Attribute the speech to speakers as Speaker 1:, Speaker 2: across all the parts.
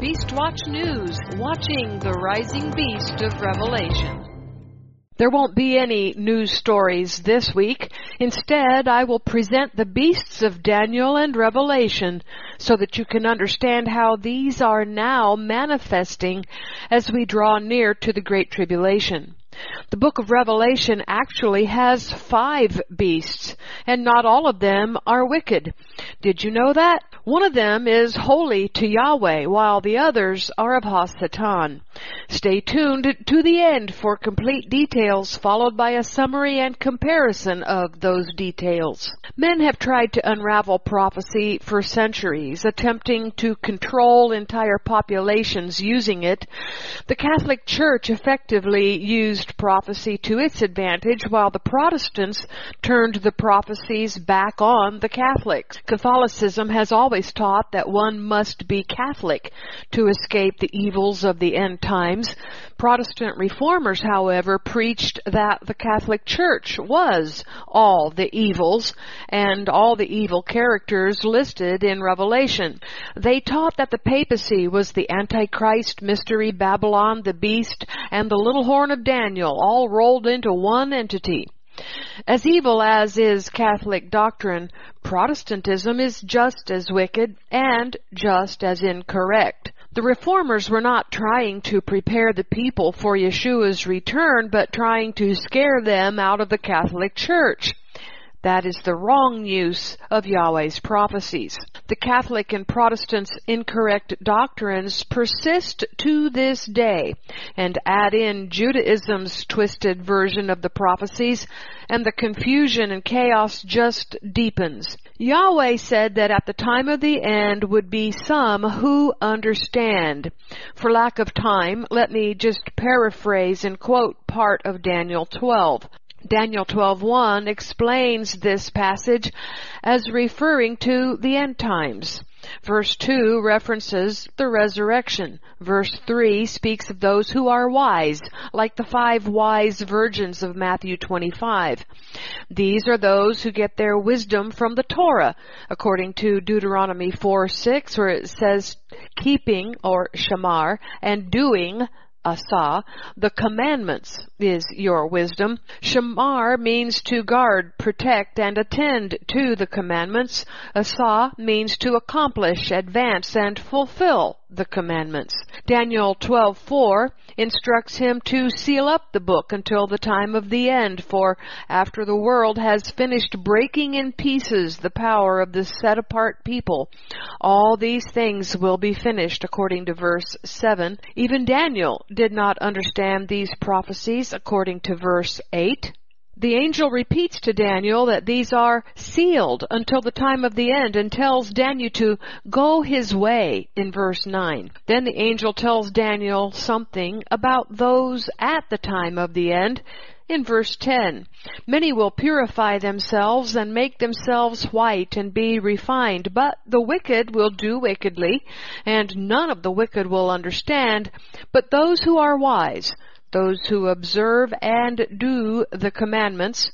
Speaker 1: Beastwatch News, watching the rising beast of Revelation.
Speaker 2: There won't be any news stories this week. Instead, I will present the beasts of Daniel and Revelation so that you can understand how these are now manifesting as we draw near to the Great Tribulation. The book of Revelation actually has five beasts, and not all of them are wicked. Did you know that? One of them is holy to Yahweh, while the others are of Hasatan. Stay tuned to the end for complete details, followed by a summary and comparison of those details. Men have tried to unravel prophecy for centuries, attempting to control entire populations using it. The Catholic Church effectively used prophecy to its advantage, while the Protestants turned the prophecies back on the Catholics. Catholicism has always taught that one must be Catholic to escape the evils of the end times. Protestant reformers, however, preached that the Catholic Church was all the evils and all the evil characters listed in Revelation. They taught that the papacy was the Antichrist, Mystery Babylon, the beast, and the little horn of Daniel, all rolled into one entity. As evil as is Catholic doctrine, Protestantism is just as wicked and just as incorrect. The reformers were not trying to prepare the people for Yeshua's return, but trying to scare them out of the Catholic Church. That is the wrong use of Yahweh's prophecies. The Catholic and Protestants' incorrect doctrines persist to this day, and add in Judaism's twisted version of the prophecies, and the confusion and chaos just deepens. Yahweh said that at the time of the end would be some who understand. For lack of time, let me just paraphrase and quote part of Daniel 12. Daniel 12:1 explains this passage as referring to the end times. Verse 2 references the resurrection. Verse 3 speaks of those who are wise, like the five wise virgins of Matthew 25. These are those who get their wisdom from the Torah, according to Deuteronomy 4:6, where it says keeping or shamar and doing asa, the commandments is your wisdom. Shamar means to guard, protect, and attend to the commandments. Asa means to accomplish, advance, and fulfill the commandments. Daniel 12:4 instructs him to seal up the book until the time of the end for after the world has finished breaking in pieces the power of the set apart people all these things will be finished according to verse 7 even Daniel did not understand these prophecies according to verse 8 the angel repeats to Daniel that these are sealed until the time of the end and tells Daniel to go his way in verse 9. Then the angel tells Daniel something about those at the time of the end in verse 10. Many will purify themselves and make themselves white and be refined, but the wicked will do wickedly, and none of the wicked will understand, but those who are wise those who observe and do the commandments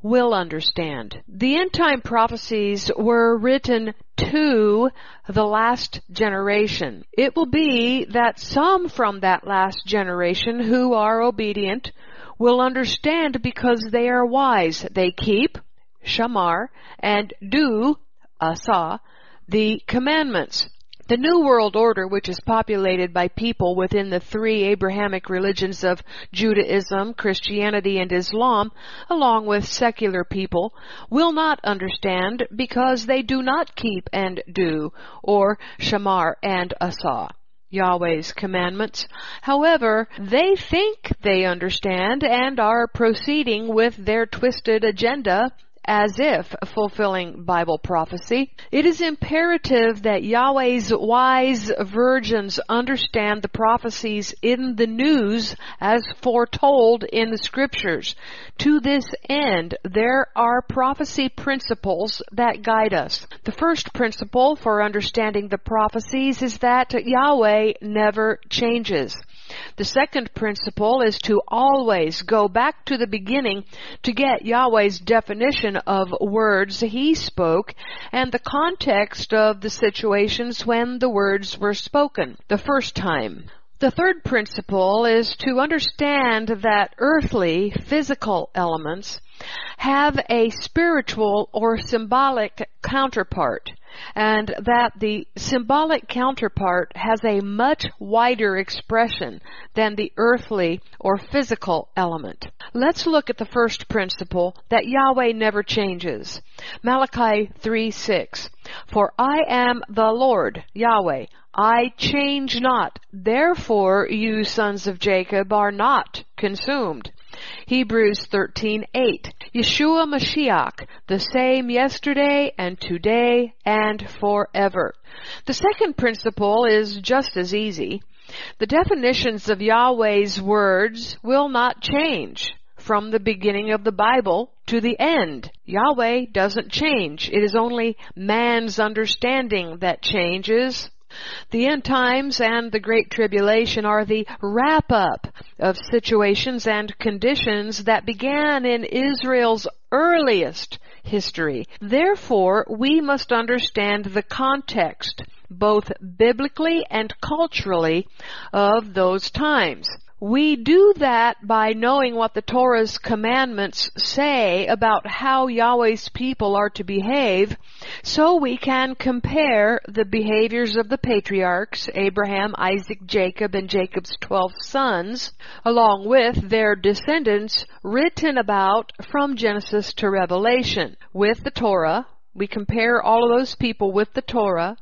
Speaker 2: will understand. The end time prophecies were written to the last generation. It will be that some from that last generation who are obedient will understand because they are wise. They keep, shamar, and do, asa, the commandments. The New World Order, which is populated by people within the three Abrahamic religions of Judaism, Christianity, and Islam, along with secular people, will not understand because they do not keep and do, or shamar and asa. Yahweh's commandments. However, they think they understand and are proceeding with their twisted agenda as if fulfilling Bible prophecy. It is imperative that Yahweh's wise virgins understand the prophecies in the news as foretold in the scriptures. To this end, there are prophecy principles that guide us. The first principle for understanding the prophecies is that Yahweh never changes. The second principle is to always go back to the beginning to get Yahweh's definition of words he spoke and the context of the situations when the words were spoken the first time. The third principle is to understand that earthly, physical elements have a spiritual or symbolic counterpart and that the symbolic counterpart has a much wider expression than the earthly or physical element. Let's look at the first principle that Yahweh never changes. Malachi 3 6. For I am the Lord, Yahweh. I change not. Therefore, you sons of Jacob are not consumed. Hebrews 13:8 Yeshua Mashiach the same yesterday and today and forever. The second principle is just as easy. The definitions of Yahweh's words will not change from the beginning of the Bible to the end. Yahweh doesn't change. It is only man's understanding that changes the end times and the Great Tribulation are the wrap up of situations and conditions that began in Israel's earliest history. Therefore, we must understand the context, both biblically and culturally, of those times. We do that by knowing what the Torah's commandments say about how Yahweh's people are to behave, so we can compare the behaviors of the patriarchs, Abraham, Isaac, Jacob, and Jacob's twelve sons, along with their descendants written about from Genesis to Revelation. With the Torah, we compare all of those people with the Torah,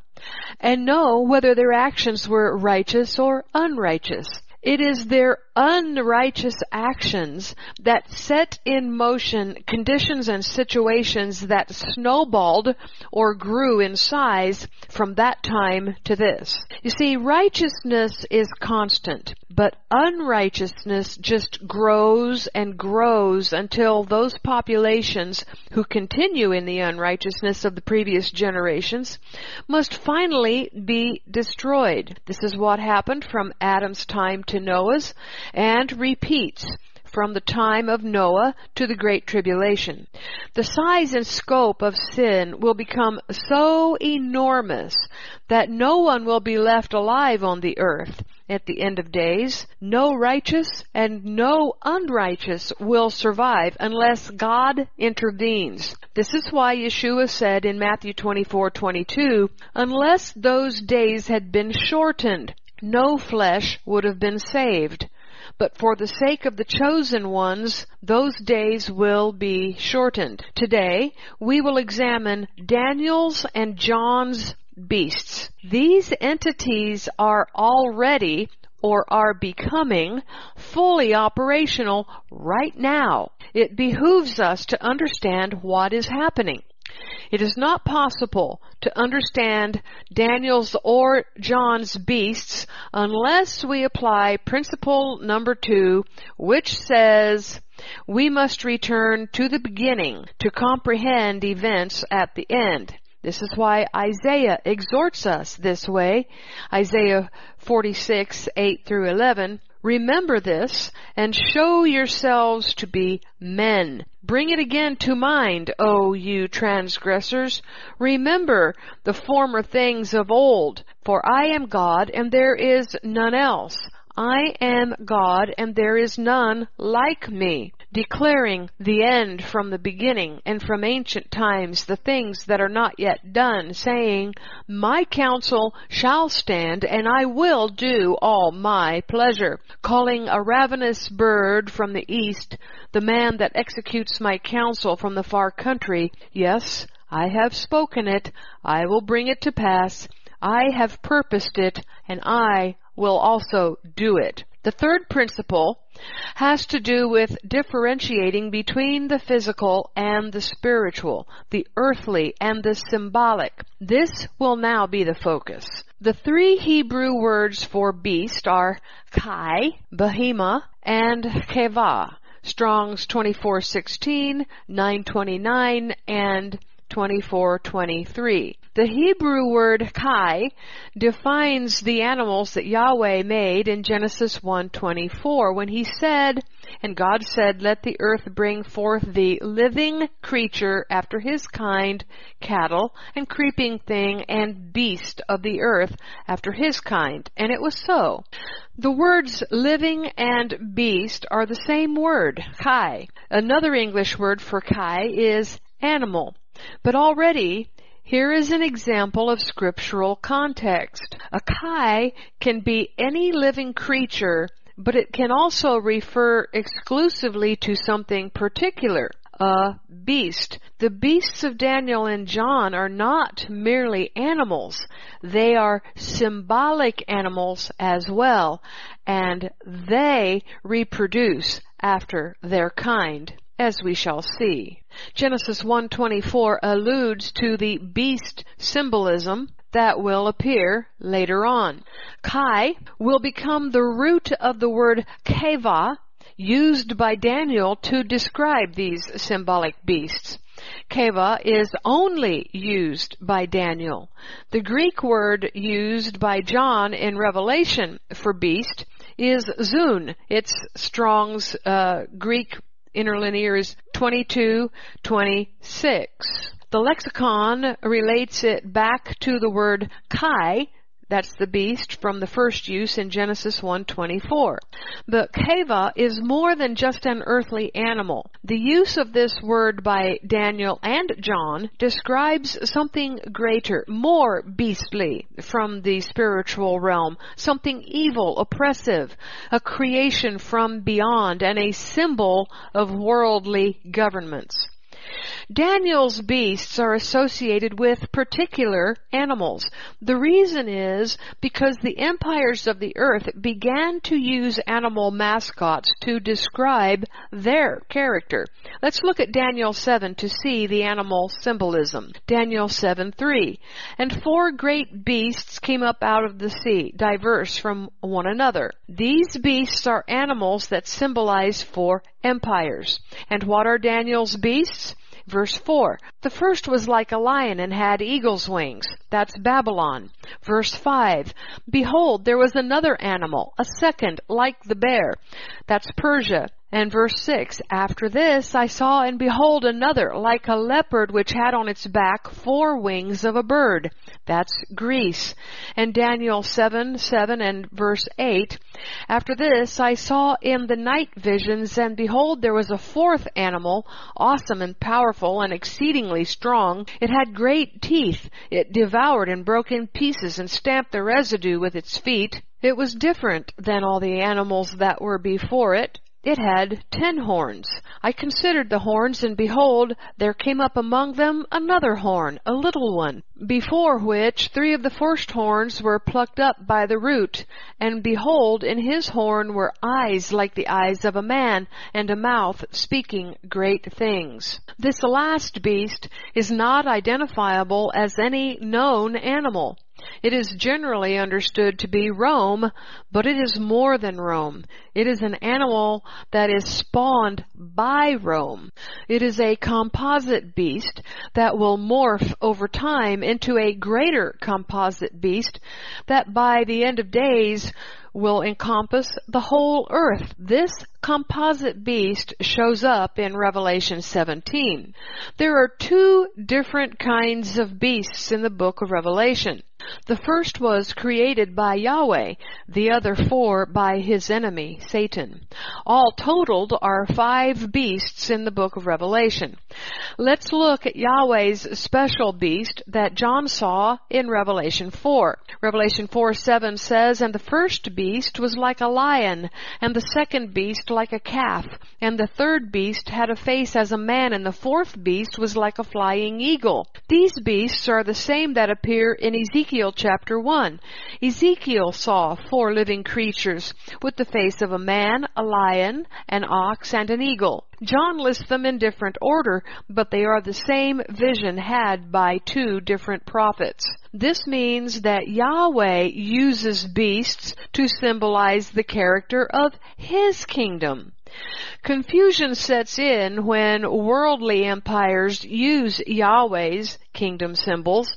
Speaker 2: and know whether their actions were righteous or unrighteous. It is their unrighteous actions that set in motion conditions and situations that snowballed or grew in size from that time to this. You see, righteousness is constant, but unrighteousness just grows and grows until those populations who continue in the unrighteousness of the previous generations must finally be destroyed. This is what happened from Adam's time to Noah's and repeats from the time of Noah to the Great Tribulation. The size and scope of sin will become so enormous that no one will be left alive on the earth at the end of days. No righteous and no unrighteous will survive unless God intervenes. This is why Yeshua said in Matthew 24:22, unless those days had been shortened, no flesh would have been saved. But for the sake of the chosen ones, those days will be shortened. Today, we will examine Daniel's and John's beasts. These entities are already or are becoming fully operational right now. It behooves us to understand what is happening. It is not possible to understand Daniel's or John's beasts unless we apply principle number two, which says we must return to the beginning to comprehend events at the end. This is why Isaiah exhorts us this way. Isaiah 46, 8 through 11. Remember this and show yourselves to be men. Bring it again to mind, O you transgressors. Remember the former things of old, for I am God and there is none else. I am God and there is none like me, declaring the end from the beginning and from ancient times the things that are not yet done, saying, My counsel shall stand and I will do all my pleasure, calling a ravenous bird from the east, the man that executes my counsel from the far country. Yes, I have spoken it, I will bring it to pass. I have purposed it, and I will also do it. The third principle has to do with differentiating between the physical and the spiritual, the earthly and the symbolic. This will now be the focus. The three Hebrew words for beast are kai, behema, and keva. Strong's 2416, 929, and 2423. The Hebrew word kai defines the animals that Yahweh made in Genesis 1:24 when he said, and God said, Let the earth bring forth the living creature after his kind, cattle, and creeping thing, and beast of the earth after his kind. And it was so. The words living and beast are the same word, kai. Another English word for kai is animal. But already here is an example of scriptural context. A kai can be any living creature, but it can also refer exclusively to something particular. A beast. The beasts of Daniel and John are not merely animals. They are symbolic animals as well, and they reproduce after their kind as we shall see. Genesis 1:24 alludes to the beast symbolism that will appear later on. Kai will become the root of the word keva used by Daniel to describe these symbolic beasts. Keva is only used by Daniel. The Greek word used by John in Revelation for beast is zoon. It's Strong's uh, Greek interlinear is 2226. The lexicon relates it back to the word kai, that's the beast from the first use in Genesis 1:24. But keva is more than just an earthly animal. The use of this word by Daniel and John describes something greater, more beastly from the spiritual realm, something evil, oppressive, a creation from beyond and a symbol of worldly governments. Daniel's beasts are associated with particular animals. The reason is because the empires of the earth began to use animal mascots to describe their character. Let's look at Daniel 7 to see the animal symbolism. Daniel 7 3. And four great beasts came up out of the sea, diverse from one another. These beasts are animals that symbolize four empires. And what are Daniel's beasts? Verse 4. The first was like a lion and had eagle's wings. That's Babylon. Verse 5. Behold, there was another animal, a second, like the bear. That's Persia. And verse 6, After this I saw and behold another, like a leopard which had on its back four wings of a bird. That's Greece. And Daniel 7, 7 and verse 8, After this I saw in the night visions, and behold there was a fourth animal, awesome and powerful and exceedingly strong. It had great teeth. It devoured and broke in pieces and stamped the residue with its feet. It was different than all the animals that were before it. It had ten horns. I considered the horns, and behold, there came up among them another horn, a little one, before which three of the first horns were plucked up by the root. And behold, in his horn were eyes like the eyes of a man, and a mouth speaking great things. This last beast is not identifiable as any known animal. It is generally understood to be Rome, but it is more than Rome. It is an animal that is spawned by Rome. It is a composite beast that will morph over time into a greater composite beast that by the end of days will encompass the whole earth. This composite beast shows up in Revelation 17. There are two different kinds of beasts in the book of Revelation. The first was created by Yahweh, the other four by his enemy, Satan. All totaled are five beasts in the book of Revelation. Let's look at Yahweh's special beast that John saw in Revelation 4. Revelation 4 7 says, And the first beast was like a lion, and the second beast like a calf, and the third beast had a face as a man, and the fourth beast was like a flying eagle. These beasts are the same that appear in Ezekiel chapter 1. Ezekiel saw four living creatures with the face of a man, a lion, an ox, and an eagle. John lists them in different order, but they are the same vision had by two different prophets. This means that Yahweh uses beasts to symbolize the character of His kingdom. Confusion sets in when worldly empires use Yahweh's kingdom symbols.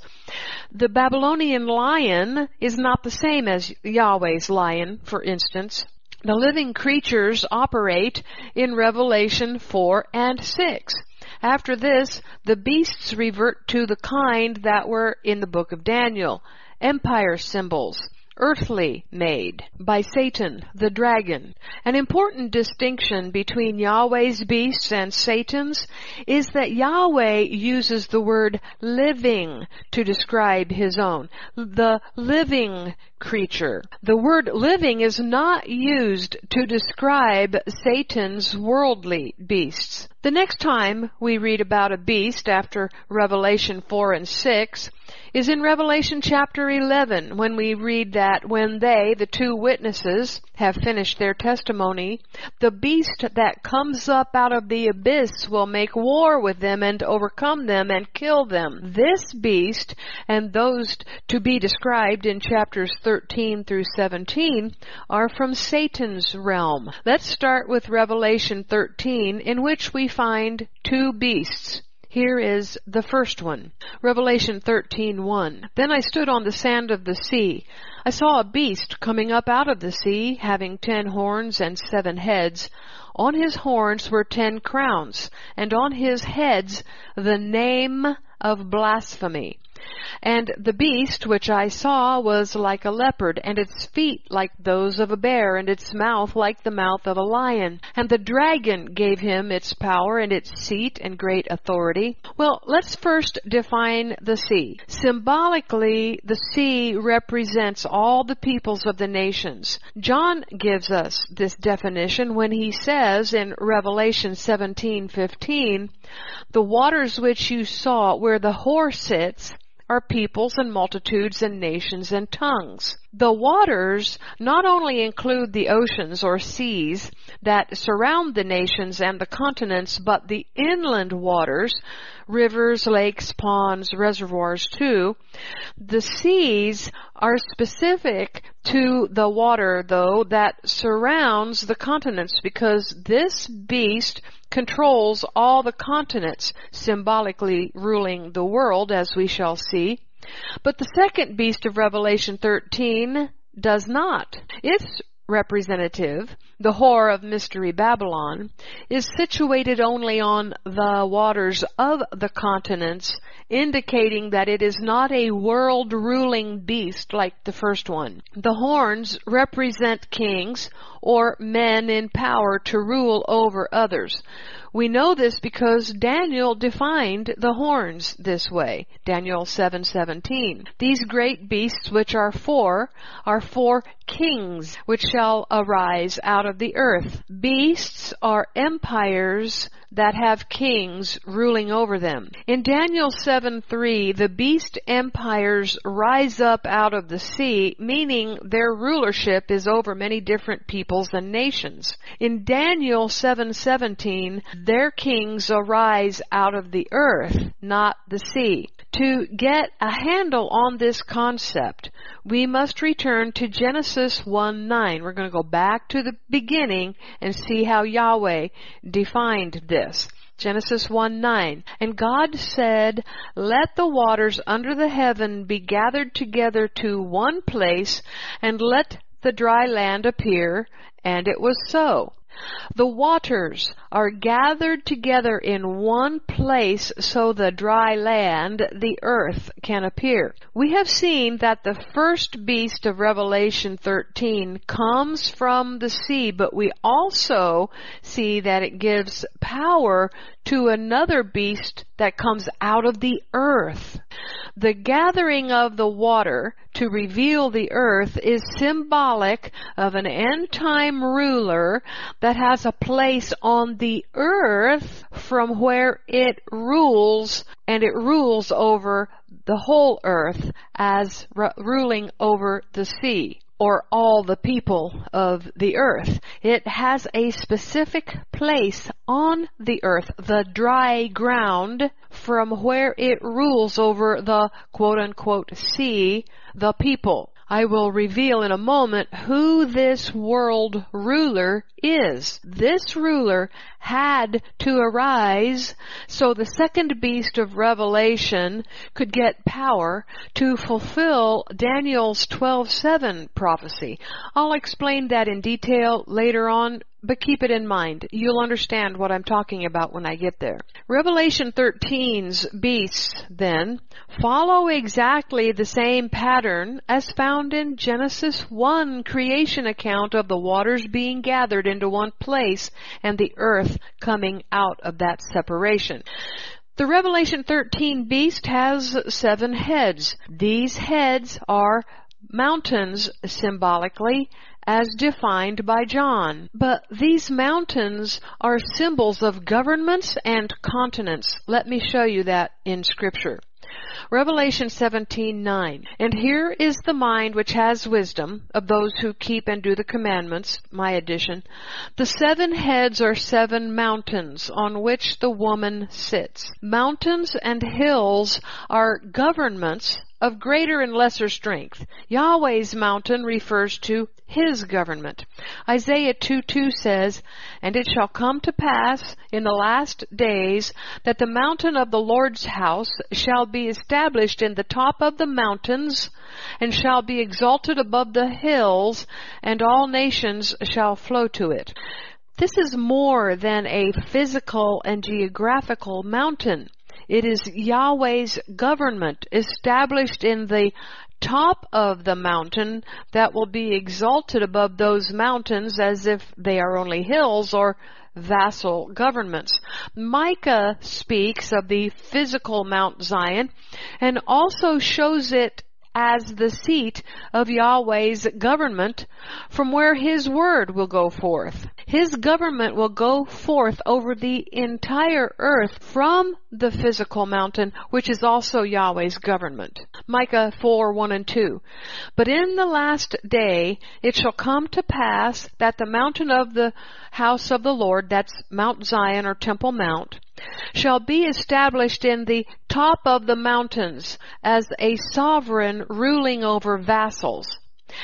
Speaker 2: The Babylonian lion is not the same as Yahweh's lion, for instance. The living creatures operate in Revelation 4 and 6. After this, the beasts revert to the kind that were in the book of Daniel. Empire symbols earthly made by Satan, the dragon. An important distinction between Yahweh's beasts and Satan's is that Yahweh uses the word living to describe his own. The living creature. The word living is not used to describe Satan's worldly beasts. The next time we read about a beast after Revelation 4 and 6 is in Revelation chapter 11 when we read that when they, the two witnesses, have finished their testimony, the beast that comes up out of the abyss will make war with them and overcome them and kill them. This beast and those to be described in chapters 13 through 17 are from Satan's realm. Let's start with Revelation 13 in which we find two beasts. Here is the first one. Revelation 13:1. Then I stood on the sand of the sea. I saw a beast coming up out of the sea, having ten horns and seven heads. On his horns were ten crowns, and on his heads the name of blasphemy. And the beast which I saw was like a leopard, and its feet like those of a bear, and its mouth like the mouth of a lion. And the dragon gave him its power and its seat and great authority. Well, let's first define the sea. Symbolically, the sea represents all the peoples of the nations. John gives us this definition when he says in Revelation 17:15, "The waters which you saw where the whore sits are peoples and multitudes and nations and tongues. The waters not only include the oceans or seas that surround the nations and the continents, but the inland waters, rivers, lakes, ponds, reservoirs too. The seas are specific to the water though that surrounds the continents because this beast controls all the continents, symbolically ruling the world as we shall see. But the second beast of Revelation 13 does not. Its representative, the whore of Mystery Babylon, is situated only on the waters of the continents, indicating that it is not a world ruling beast like the first one. The horns represent kings or men in power to rule over others. We know this because Daniel defined the horns this way. Daniel 7:17. These great beasts which are four are four kings which shall arise out of the earth. Beasts are empires that have kings ruling over them. In Daniel 7:3, the beast empires rise up out of the sea, meaning their rulership is over many different peoples and nations. In Daniel 7:17, their kings arise out of the earth, not the sea. To get a handle on this concept, we must return to Genesis 1 9. We're going to go back to the beginning and see how Yahweh defined this. Genesis 1 9. And God said, Let the waters under the heaven be gathered together to one place, and let the dry land appear. And it was so. The waters are gathered together in one place so the dry land, the earth, can appear. We have seen that the first beast of Revelation 13 comes from the sea, but we also see that it gives power to another beast that comes out of the earth. The gathering of the water to reveal the earth is symbolic of an end time ruler that has a place on the earth from where it rules and it rules over the whole earth as r- ruling over the sea or all the people of the earth. It has a specific place on the earth, the dry ground, from where it rules over the quote unquote sea, the people. I will reveal in a moment who this world ruler is. This ruler had to arise so the second beast of Revelation could get power to fulfill Daniel's 12:7 prophecy. I'll explain that in detail later on but keep it in mind. You'll understand what I'm talking about when I get there. Revelation 13's beasts, then, follow exactly the same pattern as found in Genesis 1 creation account of the waters being gathered into one place and the earth coming out of that separation. The Revelation 13 beast has seven heads. These heads are mountains symbolically as defined by John. But these mountains are symbols of governments and continents. Let me show you that in scripture. Revelation 17:9. And here is the mind which has wisdom of those who keep and do the commandments, my edition. The seven heads are seven mountains on which the woman sits. Mountains and hills are governments of greater and lesser strength. Yahweh's mountain refers to his government. Isaiah 2 2 says, And it shall come to pass in the last days that the mountain of the Lord's house shall be established in the top of the mountains and shall be exalted above the hills and all nations shall flow to it. This is more than a physical and geographical mountain. It is Yahweh's government established in the top of the mountain that will be exalted above those mountains as if they are only hills or vassal governments. Micah speaks of the physical Mount Zion and also shows it as the seat of Yahweh's government from where His word will go forth. His government will go forth over the entire earth from the physical mountain, which is also Yahweh's government. Micah 4, 1 and 2. But in the last day it shall come to pass that the mountain of the house of the Lord, that's Mount Zion or Temple Mount, shall be established in the top of the mountains as a sovereign ruling over vassals.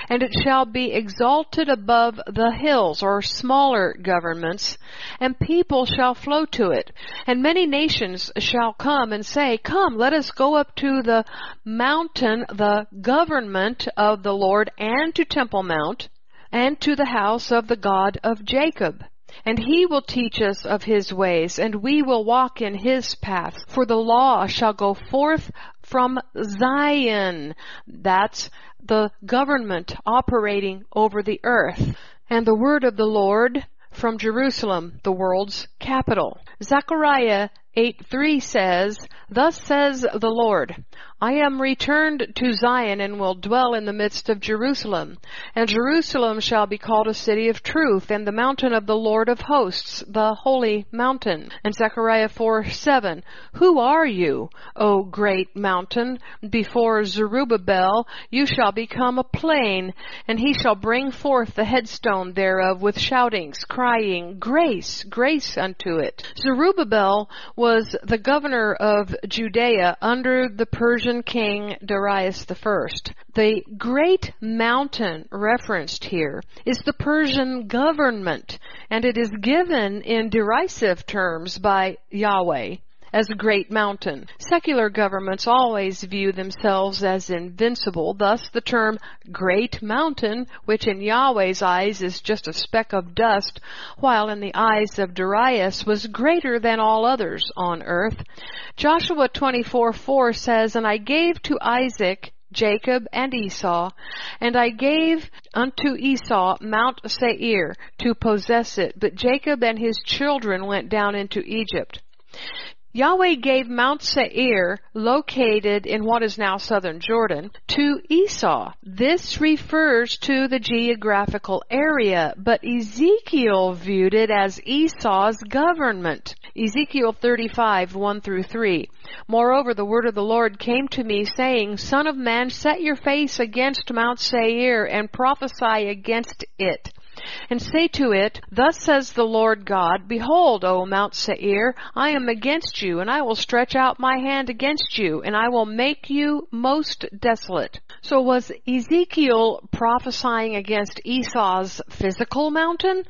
Speaker 2: And it shall be exalted above the hills or smaller governments, and people shall flow to it. And many nations shall come and say, Come, let us go up to the mountain, the government of the Lord, and to Temple Mount, and to the house of the God of Jacob and he will teach us of his ways, and we will walk in his paths. For the law shall go forth from Zion. That's the government operating over the earth. And the word of the Lord from Jerusalem, the world's capital. Zechariah 8 3 says, Thus says the Lord, I am returned to Zion and will dwell in the midst of Jerusalem. And Jerusalem shall be called a city of truth and the mountain of the Lord of hosts, the holy mountain. And Zechariah 4 7, Who are you, O great mountain? Before Zerubbabel you shall become a plain, and he shall bring forth the headstone thereof with shoutings, crying, Grace, grace unto it. Zerubbabel was the governor of Judea under the Persian king Darius I. The great mountain referenced here is the Persian government, and it is given in derisive terms by Yahweh as a great mountain. Secular governments always view themselves as invincible, thus the term great mountain, which in Yahweh's eyes is just a speck of dust, while in the eyes of Darius was greater than all others on earth. Joshua 24:4 says, And I gave to Isaac Jacob and Esau, and I gave unto Esau Mount Seir to possess it, but Jacob and his children went down into Egypt. Yahweh gave Mount Seir, located in what is now southern Jordan, to Esau. This refers to the geographical area, but Ezekiel viewed it as Esau's government. Ezekiel 35, 1 through 3. Moreover, the word of the Lord came to me saying, Son of man, set your face against Mount Seir and prophesy against it and say to it, Thus says the Lord God, Behold, O Mount Seir, I am against you, and I will stretch out my hand against you, and I will make you most desolate. So was Ezekiel prophesying against Esau's physical mountain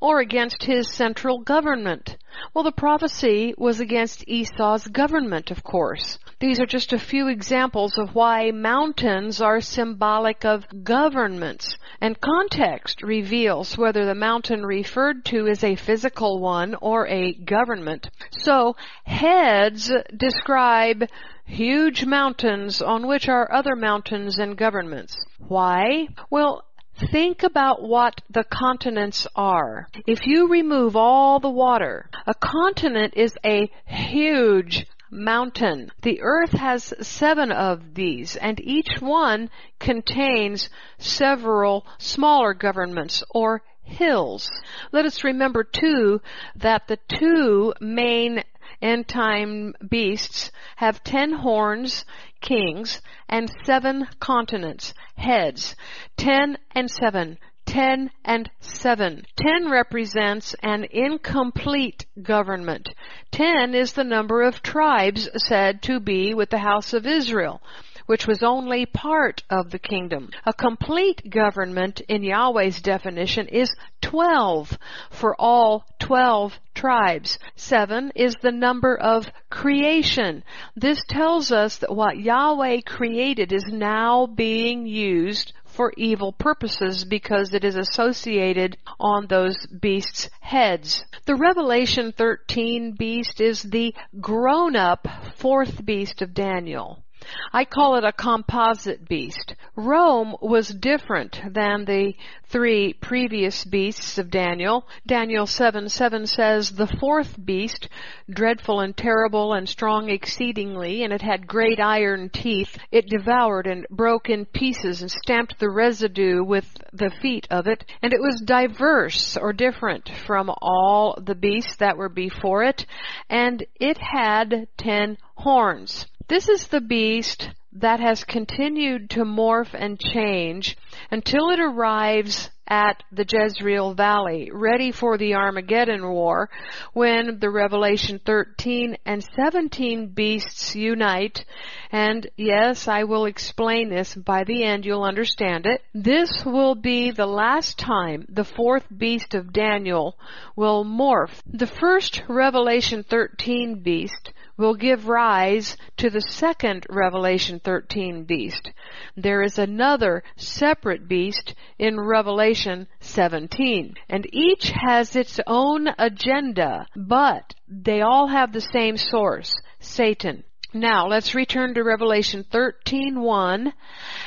Speaker 2: or against his central government? Well, the prophecy was against Esau's government, of course. These are just a few examples of why mountains are symbolic of governments. And context reveals whether the mountain referred to is a physical one or a government. So, heads describe huge mountains on which are other mountains and governments. Why? Well, Think about what the continents are. If you remove all the water, a continent is a huge mountain. The earth has seven of these, and each one contains several smaller governments or hills. Let us remember too that the two main end time beasts have ten horns, kings, and seven continents, heads. Ten and seven. Ten and seven. Ten represents an incomplete government. Ten is the number of tribes said to be with the house of Israel which was only part of the kingdom. A complete government in Yahweh's definition is 12 for all 12 tribes. Seven is the number of creation. This tells us that what Yahweh created is now being used for evil purposes because it is associated on those beasts' heads. The Revelation 13 beast is the grown up fourth beast of Daniel. I call it a composite beast. Rome was different than the three previous beasts of Daniel. Daniel 7 7 says, The fourth beast, dreadful and terrible and strong exceedingly, and it had great iron teeth, it devoured and broke in pieces and stamped the residue with the feet of it, and it was diverse or different from all the beasts that were before it, and it had ten horns. This is the beast that has continued to morph and change until it arrives at the Jezreel Valley, ready for the Armageddon War, when the Revelation 13 and 17 beasts unite. And yes, I will explain this. By the end, you'll understand it. This will be the last time the fourth beast of Daniel will morph. The first Revelation 13 beast will give rise to the second Revelation 13 beast. There is another separate beast in Revelation 17. And each has its own agenda, but they all have the same source, Satan. Now, let's return to Revelation 13:1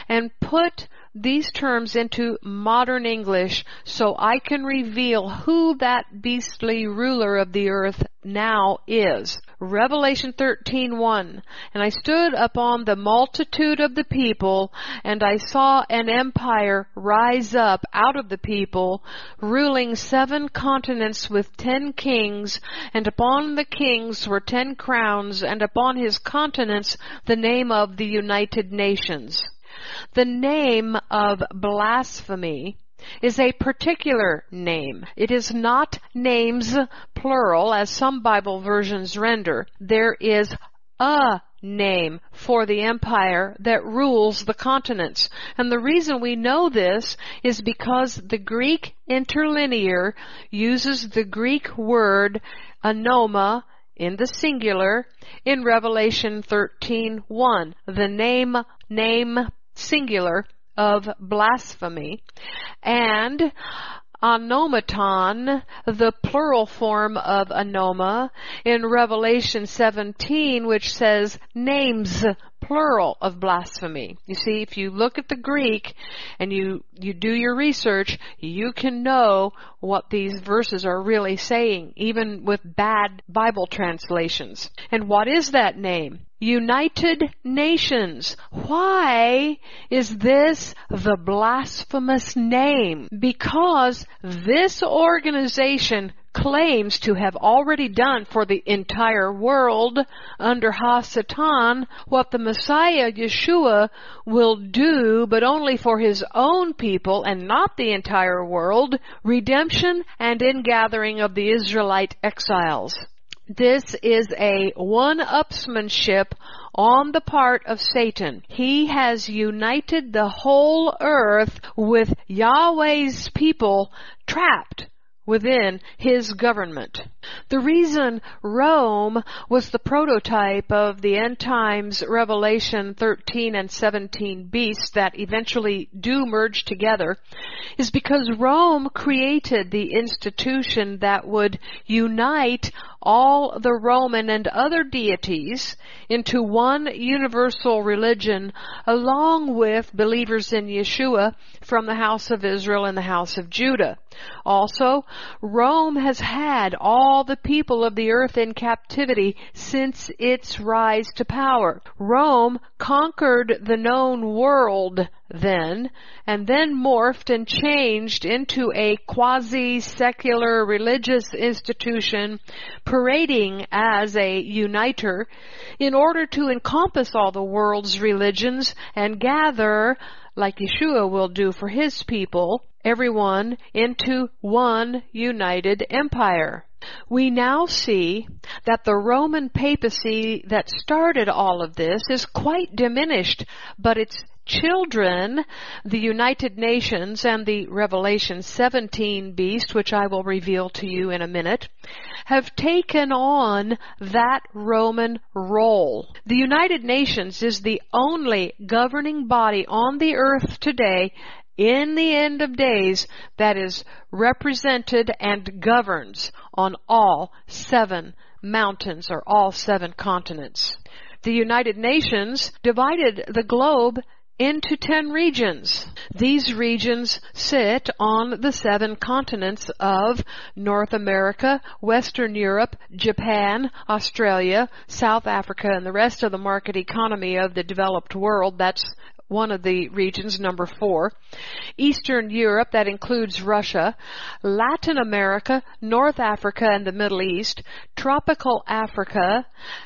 Speaker 2: and put these terms into modern English so I can reveal who that beastly ruler of the earth now is. Revelation 13:1 And I stood upon the multitude of the people and I saw an empire rise up out of the people ruling seven continents with 10 kings and upon the kings were 10 crowns and upon his continents the name of the United Nations. The name of blasphemy is a particular name. It is not names plural as some Bible versions render. There is a name for the empire that rules the continents. And the reason we know this is because the Greek interlinear uses the Greek word anoma in the singular in Revelation 13:1. The name name singular of blasphemy and anomaton, the plural form of anoma in Revelation 17, which says names plural of blasphemy. You see, if you look at the Greek and you, you do your research, you can know what these verses are really saying, even with bad Bible translations. And what is that name? United Nations. Why is this the blasphemous name? Because this organization claims to have already done for the entire world under Hasatan what the Messiah Yeshua will do, but only for his own people and not the entire world, redemption and ingathering of the Israelite exiles. This is a one-upsmanship on the part of Satan. He has united the whole earth with Yahweh's people trapped within his government. The reason Rome was the prototype of the end times Revelation 13 and 17 beasts that eventually do merge together is because Rome created the institution that would unite all the Roman and other deities into one universal religion along with believers in Yeshua from the house of Israel and the house of Judah. Also, Rome has had all the people of the earth in captivity since its rise to power. Rome conquered the known world then, and then morphed and changed into a quasi-secular religious institution parading as a uniter in order to encompass all the world's religions and gather, like Yeshua will do for his people, everyone into one united empire. We now see that the Roman papacy that started all of this is quite diminished, but its children, the United Nations and the Revelation 17 beast, which I will reveal to you in a minute, have taken on that Roman role. The United Nations is the only governing body on the earth today in the end of days that is represented and governs on all seven mountains or all seven continents. The United Nations divided the globe into 10 regions. These regions sit on the seven continents of North America, Western Europe, Japan, Australia, South Africa, and the rest of the market economy of the developed world. That's one of the regions, number four. Eastern Europe, that includes Russia. Latin America, North Africa and the Middle East. Tropical Africa,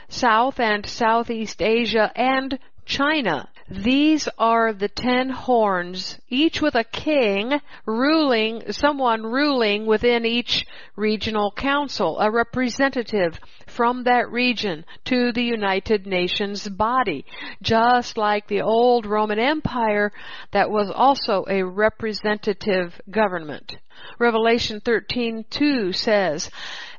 Speaker 2: South and Southeast Asia, and China. These are the ten horns, each with a king ruling, someone ruling within each regional council, a representative from that region to the United Nations body, just like the old Roman Empire that was also a representative government. Revelation 13:2 says,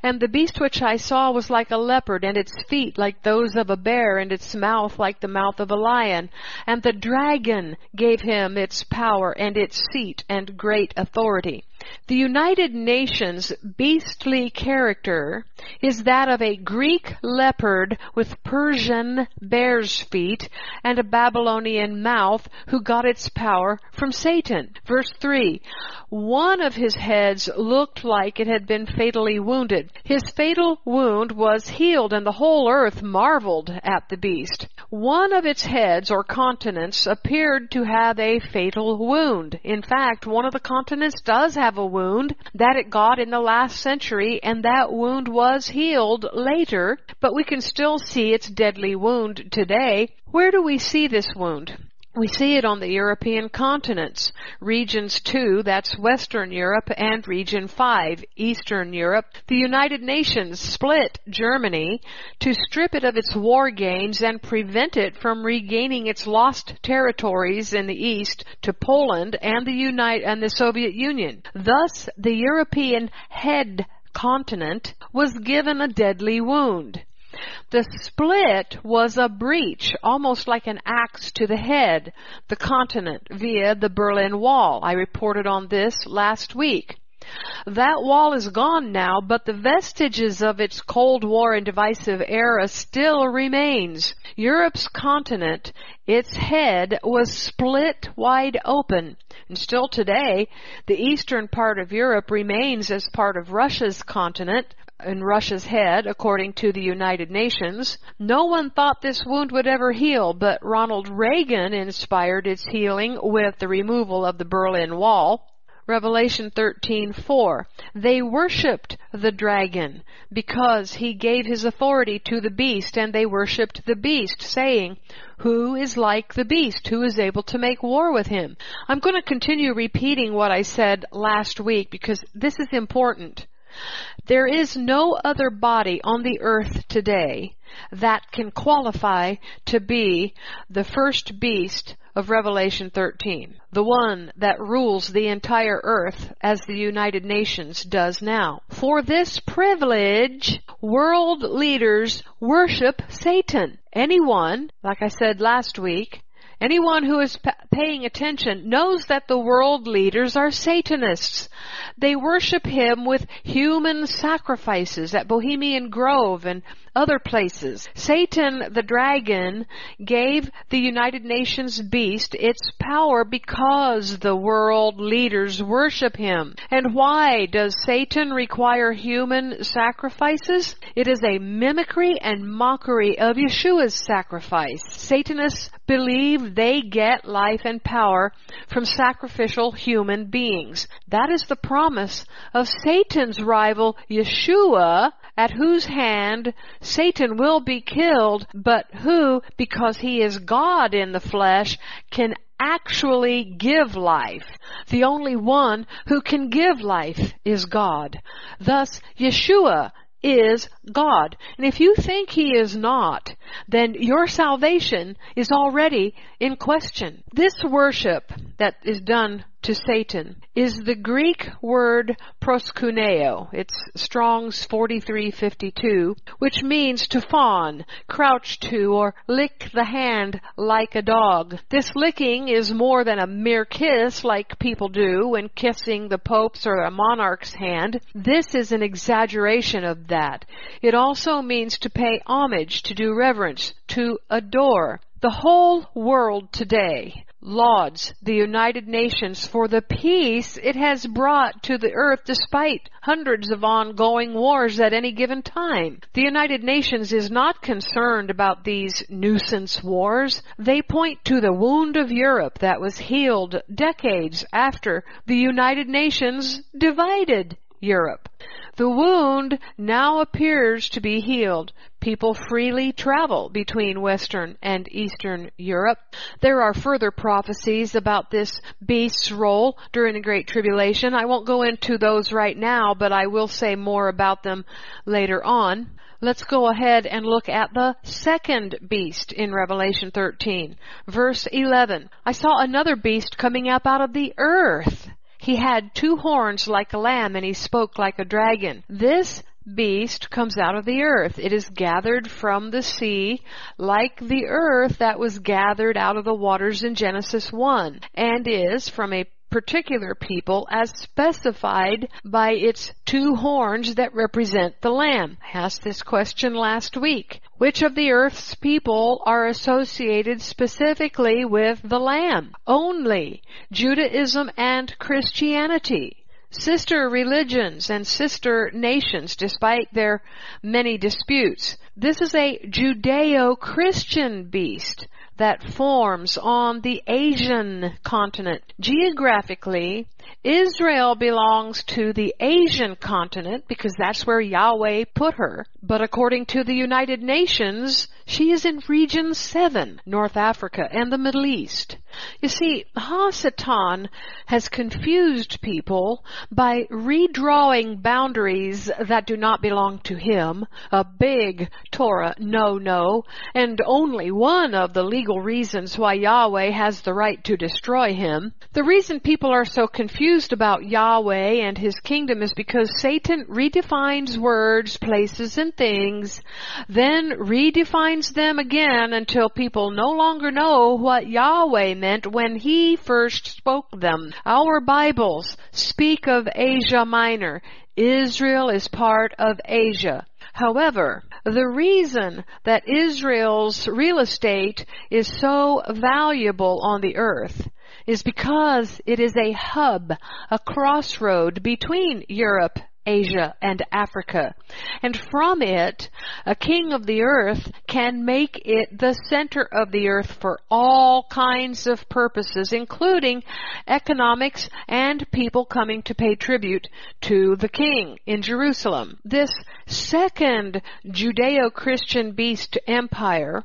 Speaker 2: "And the beast which I saw was like a leopard, and its feet like those of a bear, and its mouth like the mouth of a lion. And the dragon gave him its power and its seat and great authority." The United Nations beastly character is that of a Greek leopard with Persian bear's feet and a Babylonian mouth who got its power from Satan. Verse 3. One of his heads looked like it had been fatally wounded. His fatal wound was healed and the whole earth marveled at the beast. One of its heads or continents appeared to have a fatal wound. In fact, one of the continents does have a wound that it got in the last century and that wound was healed later, but we can still see its deadly wound today. Where do we see this wound? We see it on the European continents. Regions 2, that's Western Europe, and Region 5, Eastern Europe. The United Nations split Germany to strip it of its war gains and prevent it from regaining its lost territories in the East to Poland and the and the Soviet Union. Thus, the European head continent was given a deadly wound. The split was a breach, almost like an axe to the head, the continent via the Berlin Wall. I reported on this last week. That wall is gone now, but the vestiges of its Cold War and divisive era still remains. Europe's continent, its head was split wide open. And still today, the eastern part of Europe remains as part of Russia's continent, in Russia's head, according to the United Nations. No one thought this wound would ever heal, but Ronald Reagan inspired its healing with the removal of the Berlin Wall. Revelation 13:4 They worshiped the dragon because he gave his authority to the beast and they worshiped the beast saying who is like the beast who is able to make war with him I'm going to continue repeating what I said last week because this is important There is no other body on the earth today that can qualify to be the first beast of Revelation 13. The one that rules the entire earth as the United Nations does now. For this privilege, world leaders worship Satan. Anyone, like I said last week, Anyone who is p- paying attention knows that the world leaders are Satanists. They worship him with human sacrifices at Bohemian Grove and other places. Satan, the dragon, gave the United Nations beast its power because the world leaders worship him. And why does Satan require human sacrifices? It is a mimicry and mockery of Yeshua's sacrifice. Satanists believe they get life and power from sacrificial human beings. That is the promise of Satan's rival Yeshua at whose hand Satan will be killed, but who, because he is God in the flesh, can actually give life. The only one who can give life is God. Thus, Yeshua is God. And if you think He is not, then your salvation is already in question. This worship that is done to Satan is the Greek word proskuneo. It's Strong's 4352, which means to fawn, crouch to, or lick the hand like a dog. This licking is more than a mere kiss like people do when kissing the Pope's or a monarch's hand. This is an exaggeration of that. It also means to pay homage, to do reverence, to adore. The whole world today lauds the United Nations for the peace it has brought to the earth despite hundreds of ongoing wars at any given time. The United Nations is not concerned about these nuisance wars. They point to the wound of Europe that was healed decades after the United Nations divided Europe. The wound now appears to be healed. People freely travel between Western and Eastern Europe. There are further prophecies about this beast's role during the Great Tribulation. I won't go into those right now, but I will say more about them later on. Let's go ahead and look at the second beast in Revelation 13. Verse 11. I saw another beast coming up out of the earth. He had two horns like a lamb and he spoke like a dragon. This beast comes out of the earth. It is gathered from the sea like the earth that was gathered out of the waters in Genesis 1 and is from a particular people as specified by its two horns that represent the Lamb. I asked this question last week. Which of the earth's people are associated specifically with the Lamb? Only Judaism and Christianity sister religions and sister nations despite their many disputes. This is a Judeo-Christian beast that forms on the Asian continent. Geographically, Israel belongs to the Asian continent because that's where Yahweh put her. But according to the United Nations, she is in region 7, North Africa and the Middle East. You see, Ha-Satan has confused people by redrawing boundaries that do not belong to him, a big Torah no-no, and only one of the legal reasons why Yahweh has the right to destroy him. The reason people are so confused about Yahweh and his kingdom is because Satan redefines words, places, and things, then redefines them again until people no longer know what Yahweh meant when he first spoke them. Our Bibles speak of Asia Minor. Israel is part of Asia. However, the reason that Israel's real estate is so valuable on the earth is because it is a hub, a crossroad between Europe Asia and Africa. And from it, a king of the earth can make it the center of the earth for all kinds of purposes, including economics and people coming to pay tribute to the king in Jerusalem. This second Judeo-Christian beast empire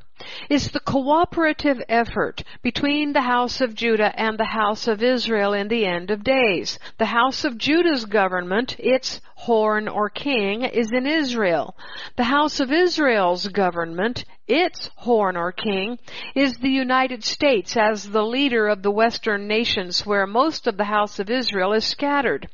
Speaker 2: is the cooperative effort between the house of Judah and the house of Israel in the end of days. The house of Judah's government, its horn or king is in Israel. The house of Israel's government, its horn or king, is the United States as the leader of the western nations where most of the house of Israel is scattered.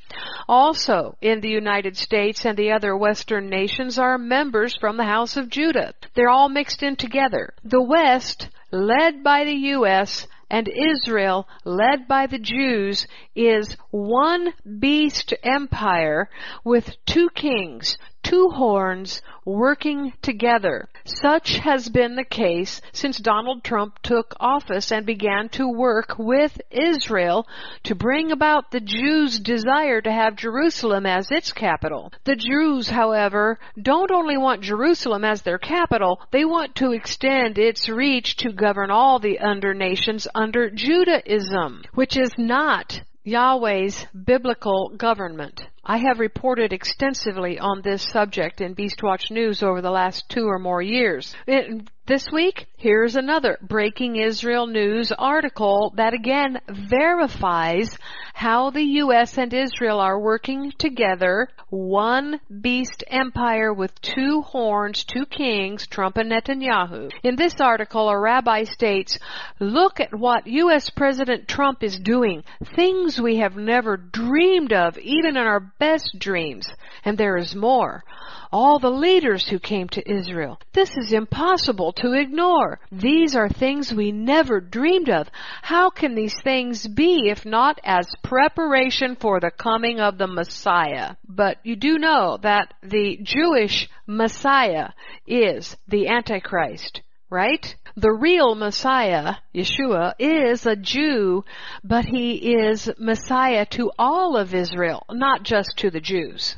Speaker 2: Also in the United States and the other western nations are members from the house of Judah. They're all mixed in together. The West, led by the U.S., and Israel, led by the Jews, is one beast empire with two kings, two horns working together. Such has been the case since Donald Trump took office and began to work with Israel to bring about the Jews' desire to have Jerusalem as its capital. The Jews, however, don't only want Jerusalem as their capital, they want to extend its reach to govern all the under nations under Judaism, which is not Yahweh's biblical government. I have reported extensively on this subject in Beastwatch News over the last two or more years. It, this week, here's another breaking Israel news article that again verifies how the U.S. and Israel are working together, one beast empire with two horns, two kings, Trump and Netanyahu. In this article, a rabbi states, look at what U.S. President Trump is doing, things we have never dreamed of, even in our best dreams. And there is more all the leaders who came to Israel. This is impossible to ignore. These are things we never dreamed of. How can these things be if not as preparation for the coming of the Messiah? But you do know that the Jewish Messiah is the Antichrist, right? The real Messiah, Yeshua, is a Jew, but he is Messiah to all of Israel, not just to the Jews.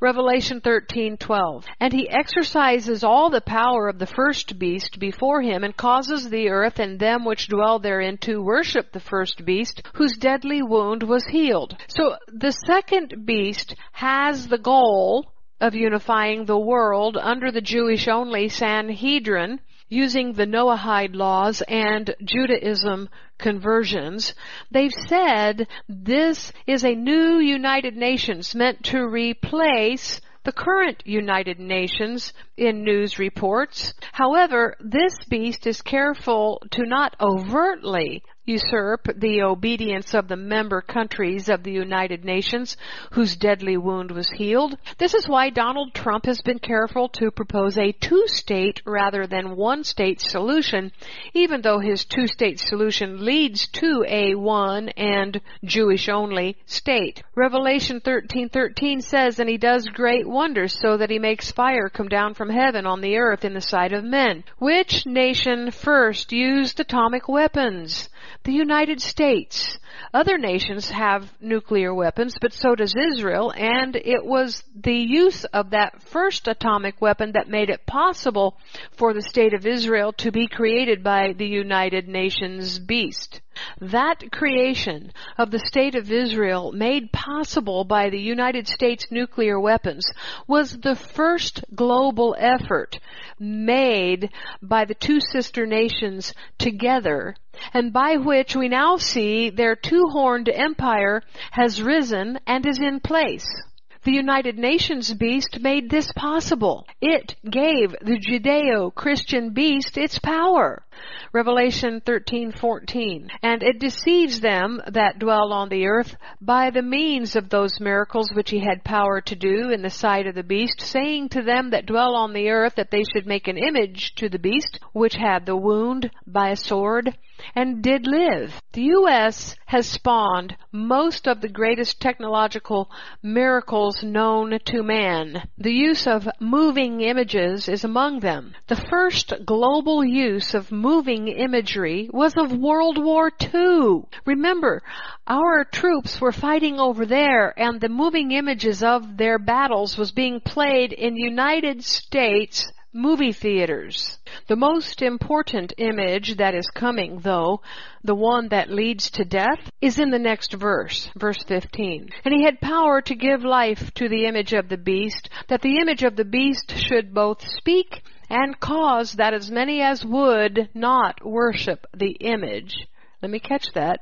Speaker 2: Revelation 13:12. And he exercises all the power of the first beast before him and causes the earth and them which dwell therein to worship the first beast whose deadly wound was healed. So the second beast has the goal of unifying the world under the Jewish only Sanhedrin using the Noahide laws and Judaism conversions, they've said this is a new United Nations meant to replace the current United Nations in news reports. However, this beast is careful to not overtly usurp the obedience of the member countries of the United Nations whose deadly wound was healed. This is why Donald Trump has been careful to propose a two-state rather than one-state solution, even though his two-state solution leads to a one and Jewish-only state. Revelation 13:13 says, "And he does great wonders so that he makes fire come down from heaven on the earth in the sight of men." Which nation first used atomic weapons? The United States. Other nations have nuclear weapons, but so does Israel, and it was the use of that first atomic weapon that made it possible for the state of Israel to be created by the United Nations beast. That creation of the State of Israel made possible by the United States nuclear weapons was the first global effort made by the two sister nations together and by which we now see their two-horned empire has risen and is in place. The United Nations beast made this possible. It gave the Judeo-Christian beast its power. Revelation 13:14. And it deceives them that dwell on the earth by the means of those miracles which he had power to do in the sight of the beast, saying to them that dwell on the earth that they should make an image to the beast which had the wound by a sword and did live. The U.S. has spawned most of the greatest technological miracles known to man. The use of moving images is among them. The first global use of moving imagery was of World War II. Remember, our troops were fighting over there and the moving images of their battles was being played in United States movie theaters. The most important image that is coming, though, the one that leads to death, is in the next verse, verse 15. And he had power to give life to the image of the beast, that the image of the beast should both speak and cause that as many as would not worship the image. Let me catch that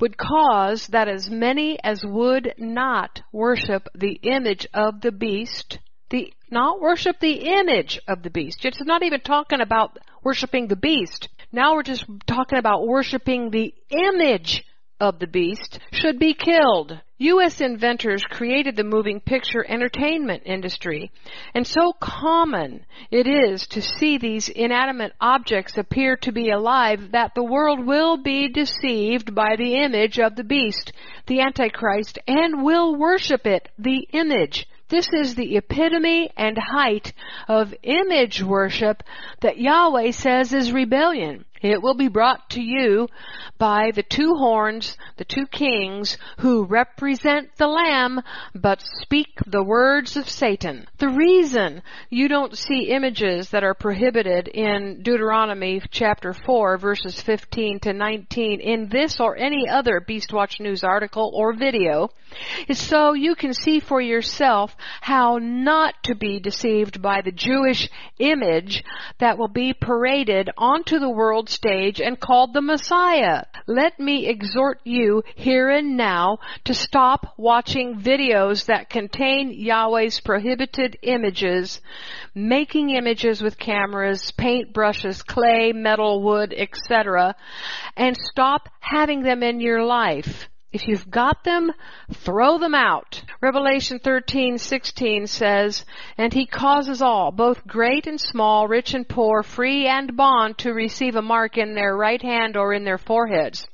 Speaker 2: would cause that as many as would not worship the image of the beast, the not worship the image of the beast. It's not even talking about worshiping the beast. Now we're just talking about worshiping the image of the beast should be killed. U.S. inventors created the moving picture entertainment industry, and so common it is to see these inanimate objects appear to be alive that the world will be deceived by the image of the beast, the Antichrist, and will worship it, the image. This is the epitome and height of image worship that Yahweh says is rebellion. It will be brought to you by the two horns, the two kings, who represent the Lamb, but speak the words of Satan. The reason you don't see images that are prohibited in Deuteronomy chapter 4 verses 15 to 19 in this or any other Beastwatch News article or video is so you can see for yourself how not to be deceived by the Jewish image that will be paraded onto the world stage and called the Messiah. Let me exhort you here and now to stop watching videos that contain Yahweh's prohibited images, making images with cameras, paint brushes, clay, metal, wood, etc., and stop having them in your life. If you've got them, throw them out. Revelation 13:16 says, "And he causes all, both great and small, rich and poor, free and bond, to receive a mark in their right hand or in their foreheads."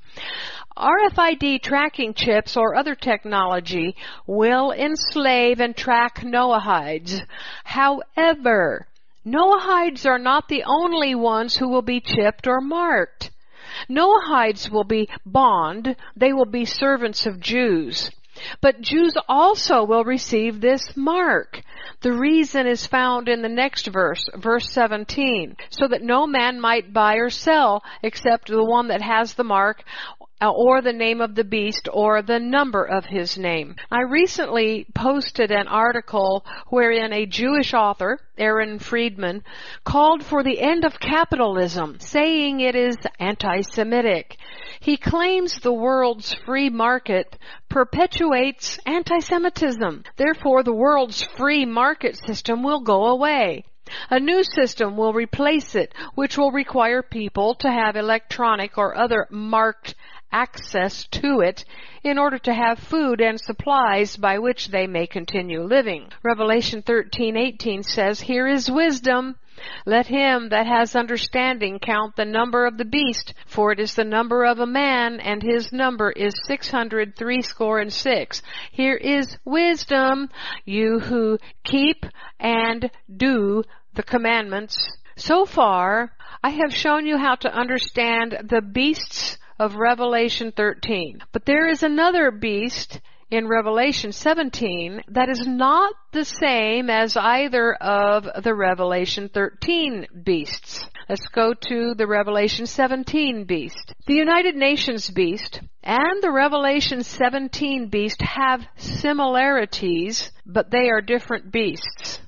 Speaker 2: RFID tracking chips or other technology will enslave and track Noahides. However, Noahides are not the only ones who will be chipped or marked. Noahides will be bond, they will be servants of Jews. But Jews also will receive this mark. The reason is found in the next verse, verse 17, so that no man might buy or sell except the one that has the mark Uh, or the name of the beast or the number of his name. I recently posted an article wherein a Jewish author, Aaron Friedman, called for the end of capitalism, saying it is anti-Semitic. He claims the world's free market perpetuates anti-Semitism. Therefore, the world's free market system will go away. A new system will replace it, which will require people to have electronic or other marked access to it in order to have food and supplies by which they may continue living. Revelation 13:18 says, "Here is wisdom. Let him that has understanding count the number of the beast, for it is the number of a man, and his number is six hundred threescore and six. Here is wisdom, you who keep and do the commandments. So far, I have shown you how to understand the beasts of Revelation 13. But there is another beast in Revelation 17 that is not the same as either of the Revelation 13 beasts. Let's go to the Revelation 17 beast. The United Nations beast and the Revelation 17 beast have similarities, but they are different beasts.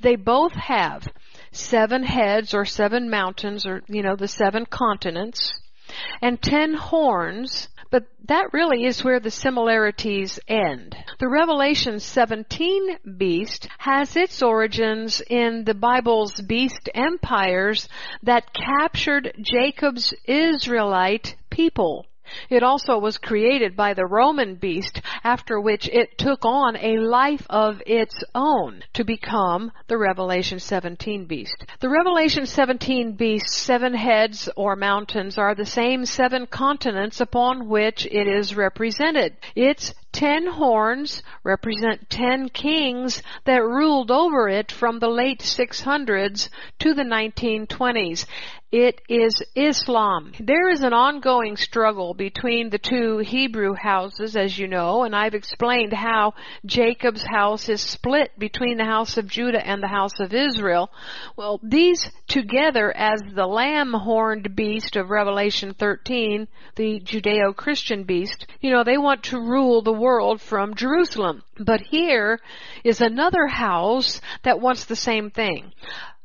Speaker 2: They both have seven heads or seven mountains or, you know, the seven continents and ten horns, but that really is where the similarities end. The Revelation 17 beast has its origins in the Bible's beast empires that captured Jacob's Israelite people. It also was created by the Roman beast, after which it took on a life of its own to become the Revelation 17 beast. The Revelation 17 beast's seven heads or mountains are the same seven continents upon which it is represented. Its ten horns represent ten kings that ruled over it from the late 600s to the 1920s. It is Islam. There is an ongoing struggle between the two Hebrew houses, as you know, and I've explained how Jacob's house is split between the house of Judah and the house of Israel. Well, these together as the lamb-horned beast of Revelation 13, the Judeo-Christian beast, you know, they want to rule the world from Jerusalem. But here is another house that wants the same thing.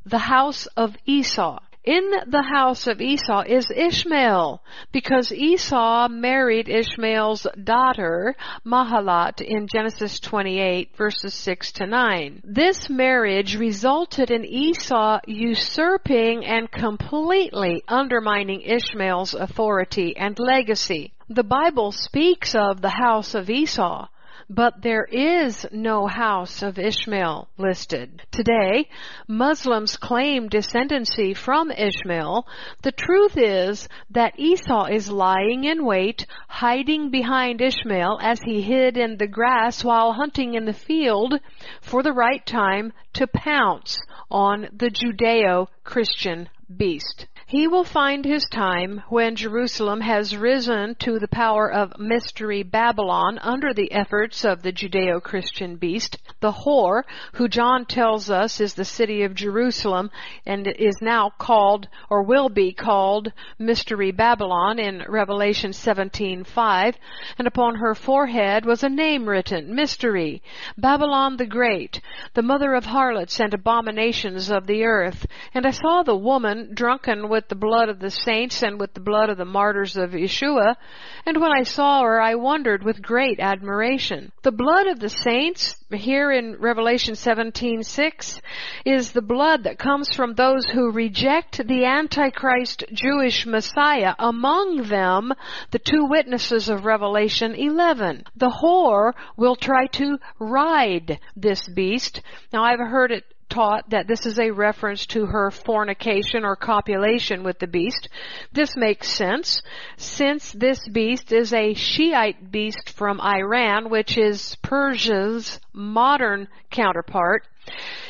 Speaker 2: The house of Esau. in the house of Esau is Ishmael, because Esau married Ishmael's daughter, Mahalat, in Genesis 28 verses 6 to 9. This marriage resulted in Esau usurping and completely undermining Ishmael's authority and legacy. The Bible speaks of the house of Esau but there is no house of Ishmael listed. Today, Muslims claim descendancy from Ishmael. The truth is that Esau is lying in wait, hiding behind Ishmael as he hid in the grass while hunting in the field for the right time to pounce on the Judeo-Christian beast. He will find his time when Jerusalem has risen to the power of Mystery Babylon under the efforts of the Judeo-Christian beast, the whore, who John tells us is the city of Jerusalem and is now called or will be called Mystery Babylon in Revelation 17:5, and upon her forehead was a name written, Mystery, Babylon the Great, the mother of harlots and abominations of the earth. And I saw the woman drunken with with the blood of the saints and with the blood of the martyrs of Yeshua. And when I saw her, I wondered with great admiration. The blood of the saints, here in Revelation 17:6, is the blood that comes from those who reject the Antichrist Jewish Messiah. Among them, the two witnesses of Revelation 11. The whore will try to ride this beast. Now I've heard it taught that this is a reference to her fornication or copulation with the beast. This makes sense since this beast is a Shiite beast from Iran, which is Persia's modern counterpart.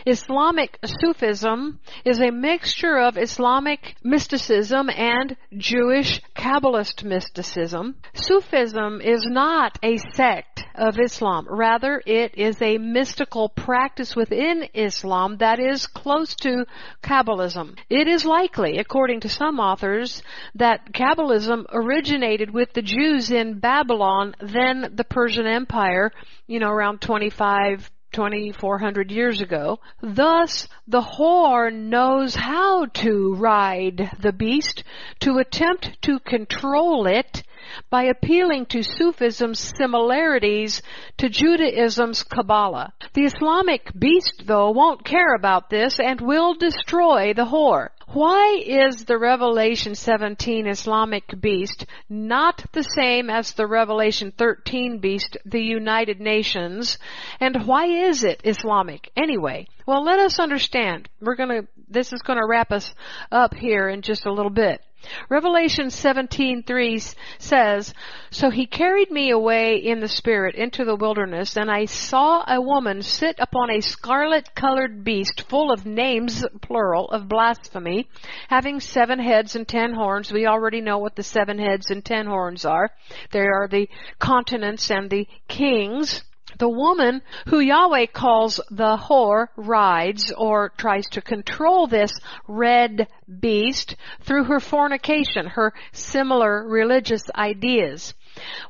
Speaker 2: Islamic Sufism is a mixture of Islamic mysticism and Jewish Kabbalist mysticism. Sufism is not a sect of Islam. Rather, it is a mystical practice within Islam that is close to Kabbalism. It is likely, according to some authors, that Kabbalism originated with the Jews in Babylon, then the Persian Empire, you know, around 25 2,400 years ago. Thus, the whore knows how to ride the beast, to attempt to control it by appealing to Sufism's similarities to Judaism's Kabbalah. The Islamic beast, though, won't care about this and will destroy the whore. Why is the Revelation 17 Islamic beast not the same as the Revelation 13 beast, the United Nations? And why is it Islamic anyway? Well, let us understand. We're gonna, this is gonna wrap us up here in just a little bit. Revelation 17:3 says, "So he carried me away in the spirit into the wilderness, and I saw a woman sit upon a scarlet-colored beast full of names plural of blasphemy, having seven heads and ten horns." We already know what the seven heads and ten horns are. They are the continents and the kings the woman who Yahweh calls the whore rides or tries to control this red beast through her fornication, her similar religious ideas.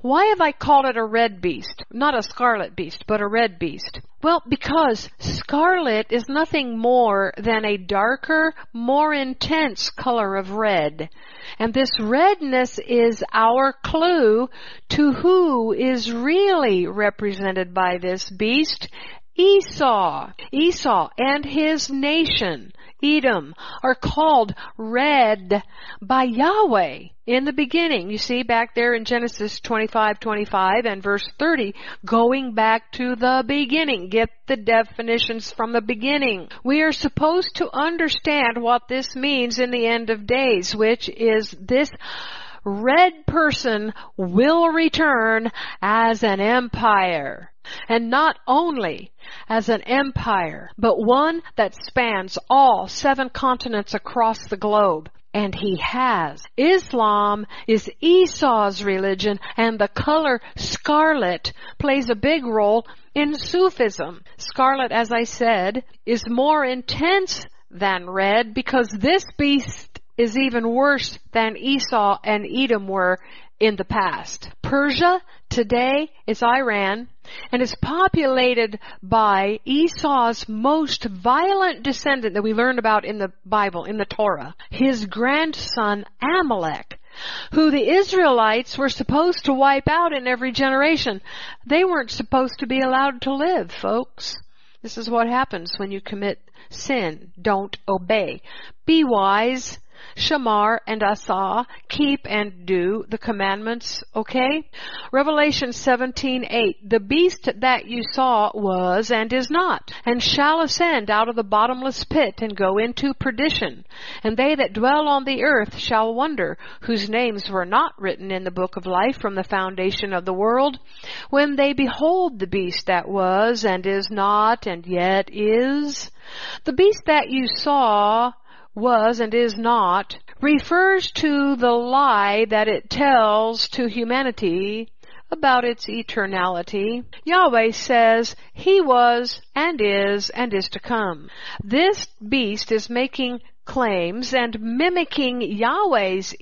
Speaker 2: Why have I called it a red beast? Not a scarlet beast, but a red beast. Well, because scarlet is nothing more than a darker, more intense color of red. And this redness is our clue to who is really represented by this beast, Esau. Esau and his nation. Edom are called red by Yahweh in the beginning. You see back there in Genesis 25, 25 and verse 30, going back to the beginning. Get the definitions from the beginning. We are supposed to understand what this means in the end of days, which is this red person will return as an empire. And not only as an empire, but one that spans all seven continents across the globe. And he has. Islam is Esau's religion and the color scarlet plays a big role in Sufism. Scarlet, as I said, is more intense than red because this beast is even worse than Esau and Edom were in the past. Persia today is Iran and is populated by Esau's most violent descendant that we learn about in the Bible, in the Torah, his grandson Amalek who the Israelites were supposed to wipe out in every generation. They weren't supposed to be allowed to live, folks. This is what happens when you commit sin. Don't obey. Be wise Shamar and Asa, keep and do the commandments, okay? Revelation 17:8 The beast that you saw was and is not, and shall ascend out of the bottomless pit and go into perdition. And they that dwell on the earth shall wonder, whose names were not written in the book of life from the foundation of the world, when they behold the beast that was and is not and yet is. The beast that you saw was and is not refers to the lie that it tells to humanity about its eternality. Yahweh says he was and is and is to come. This beast is making claims and mimicking Yahweh's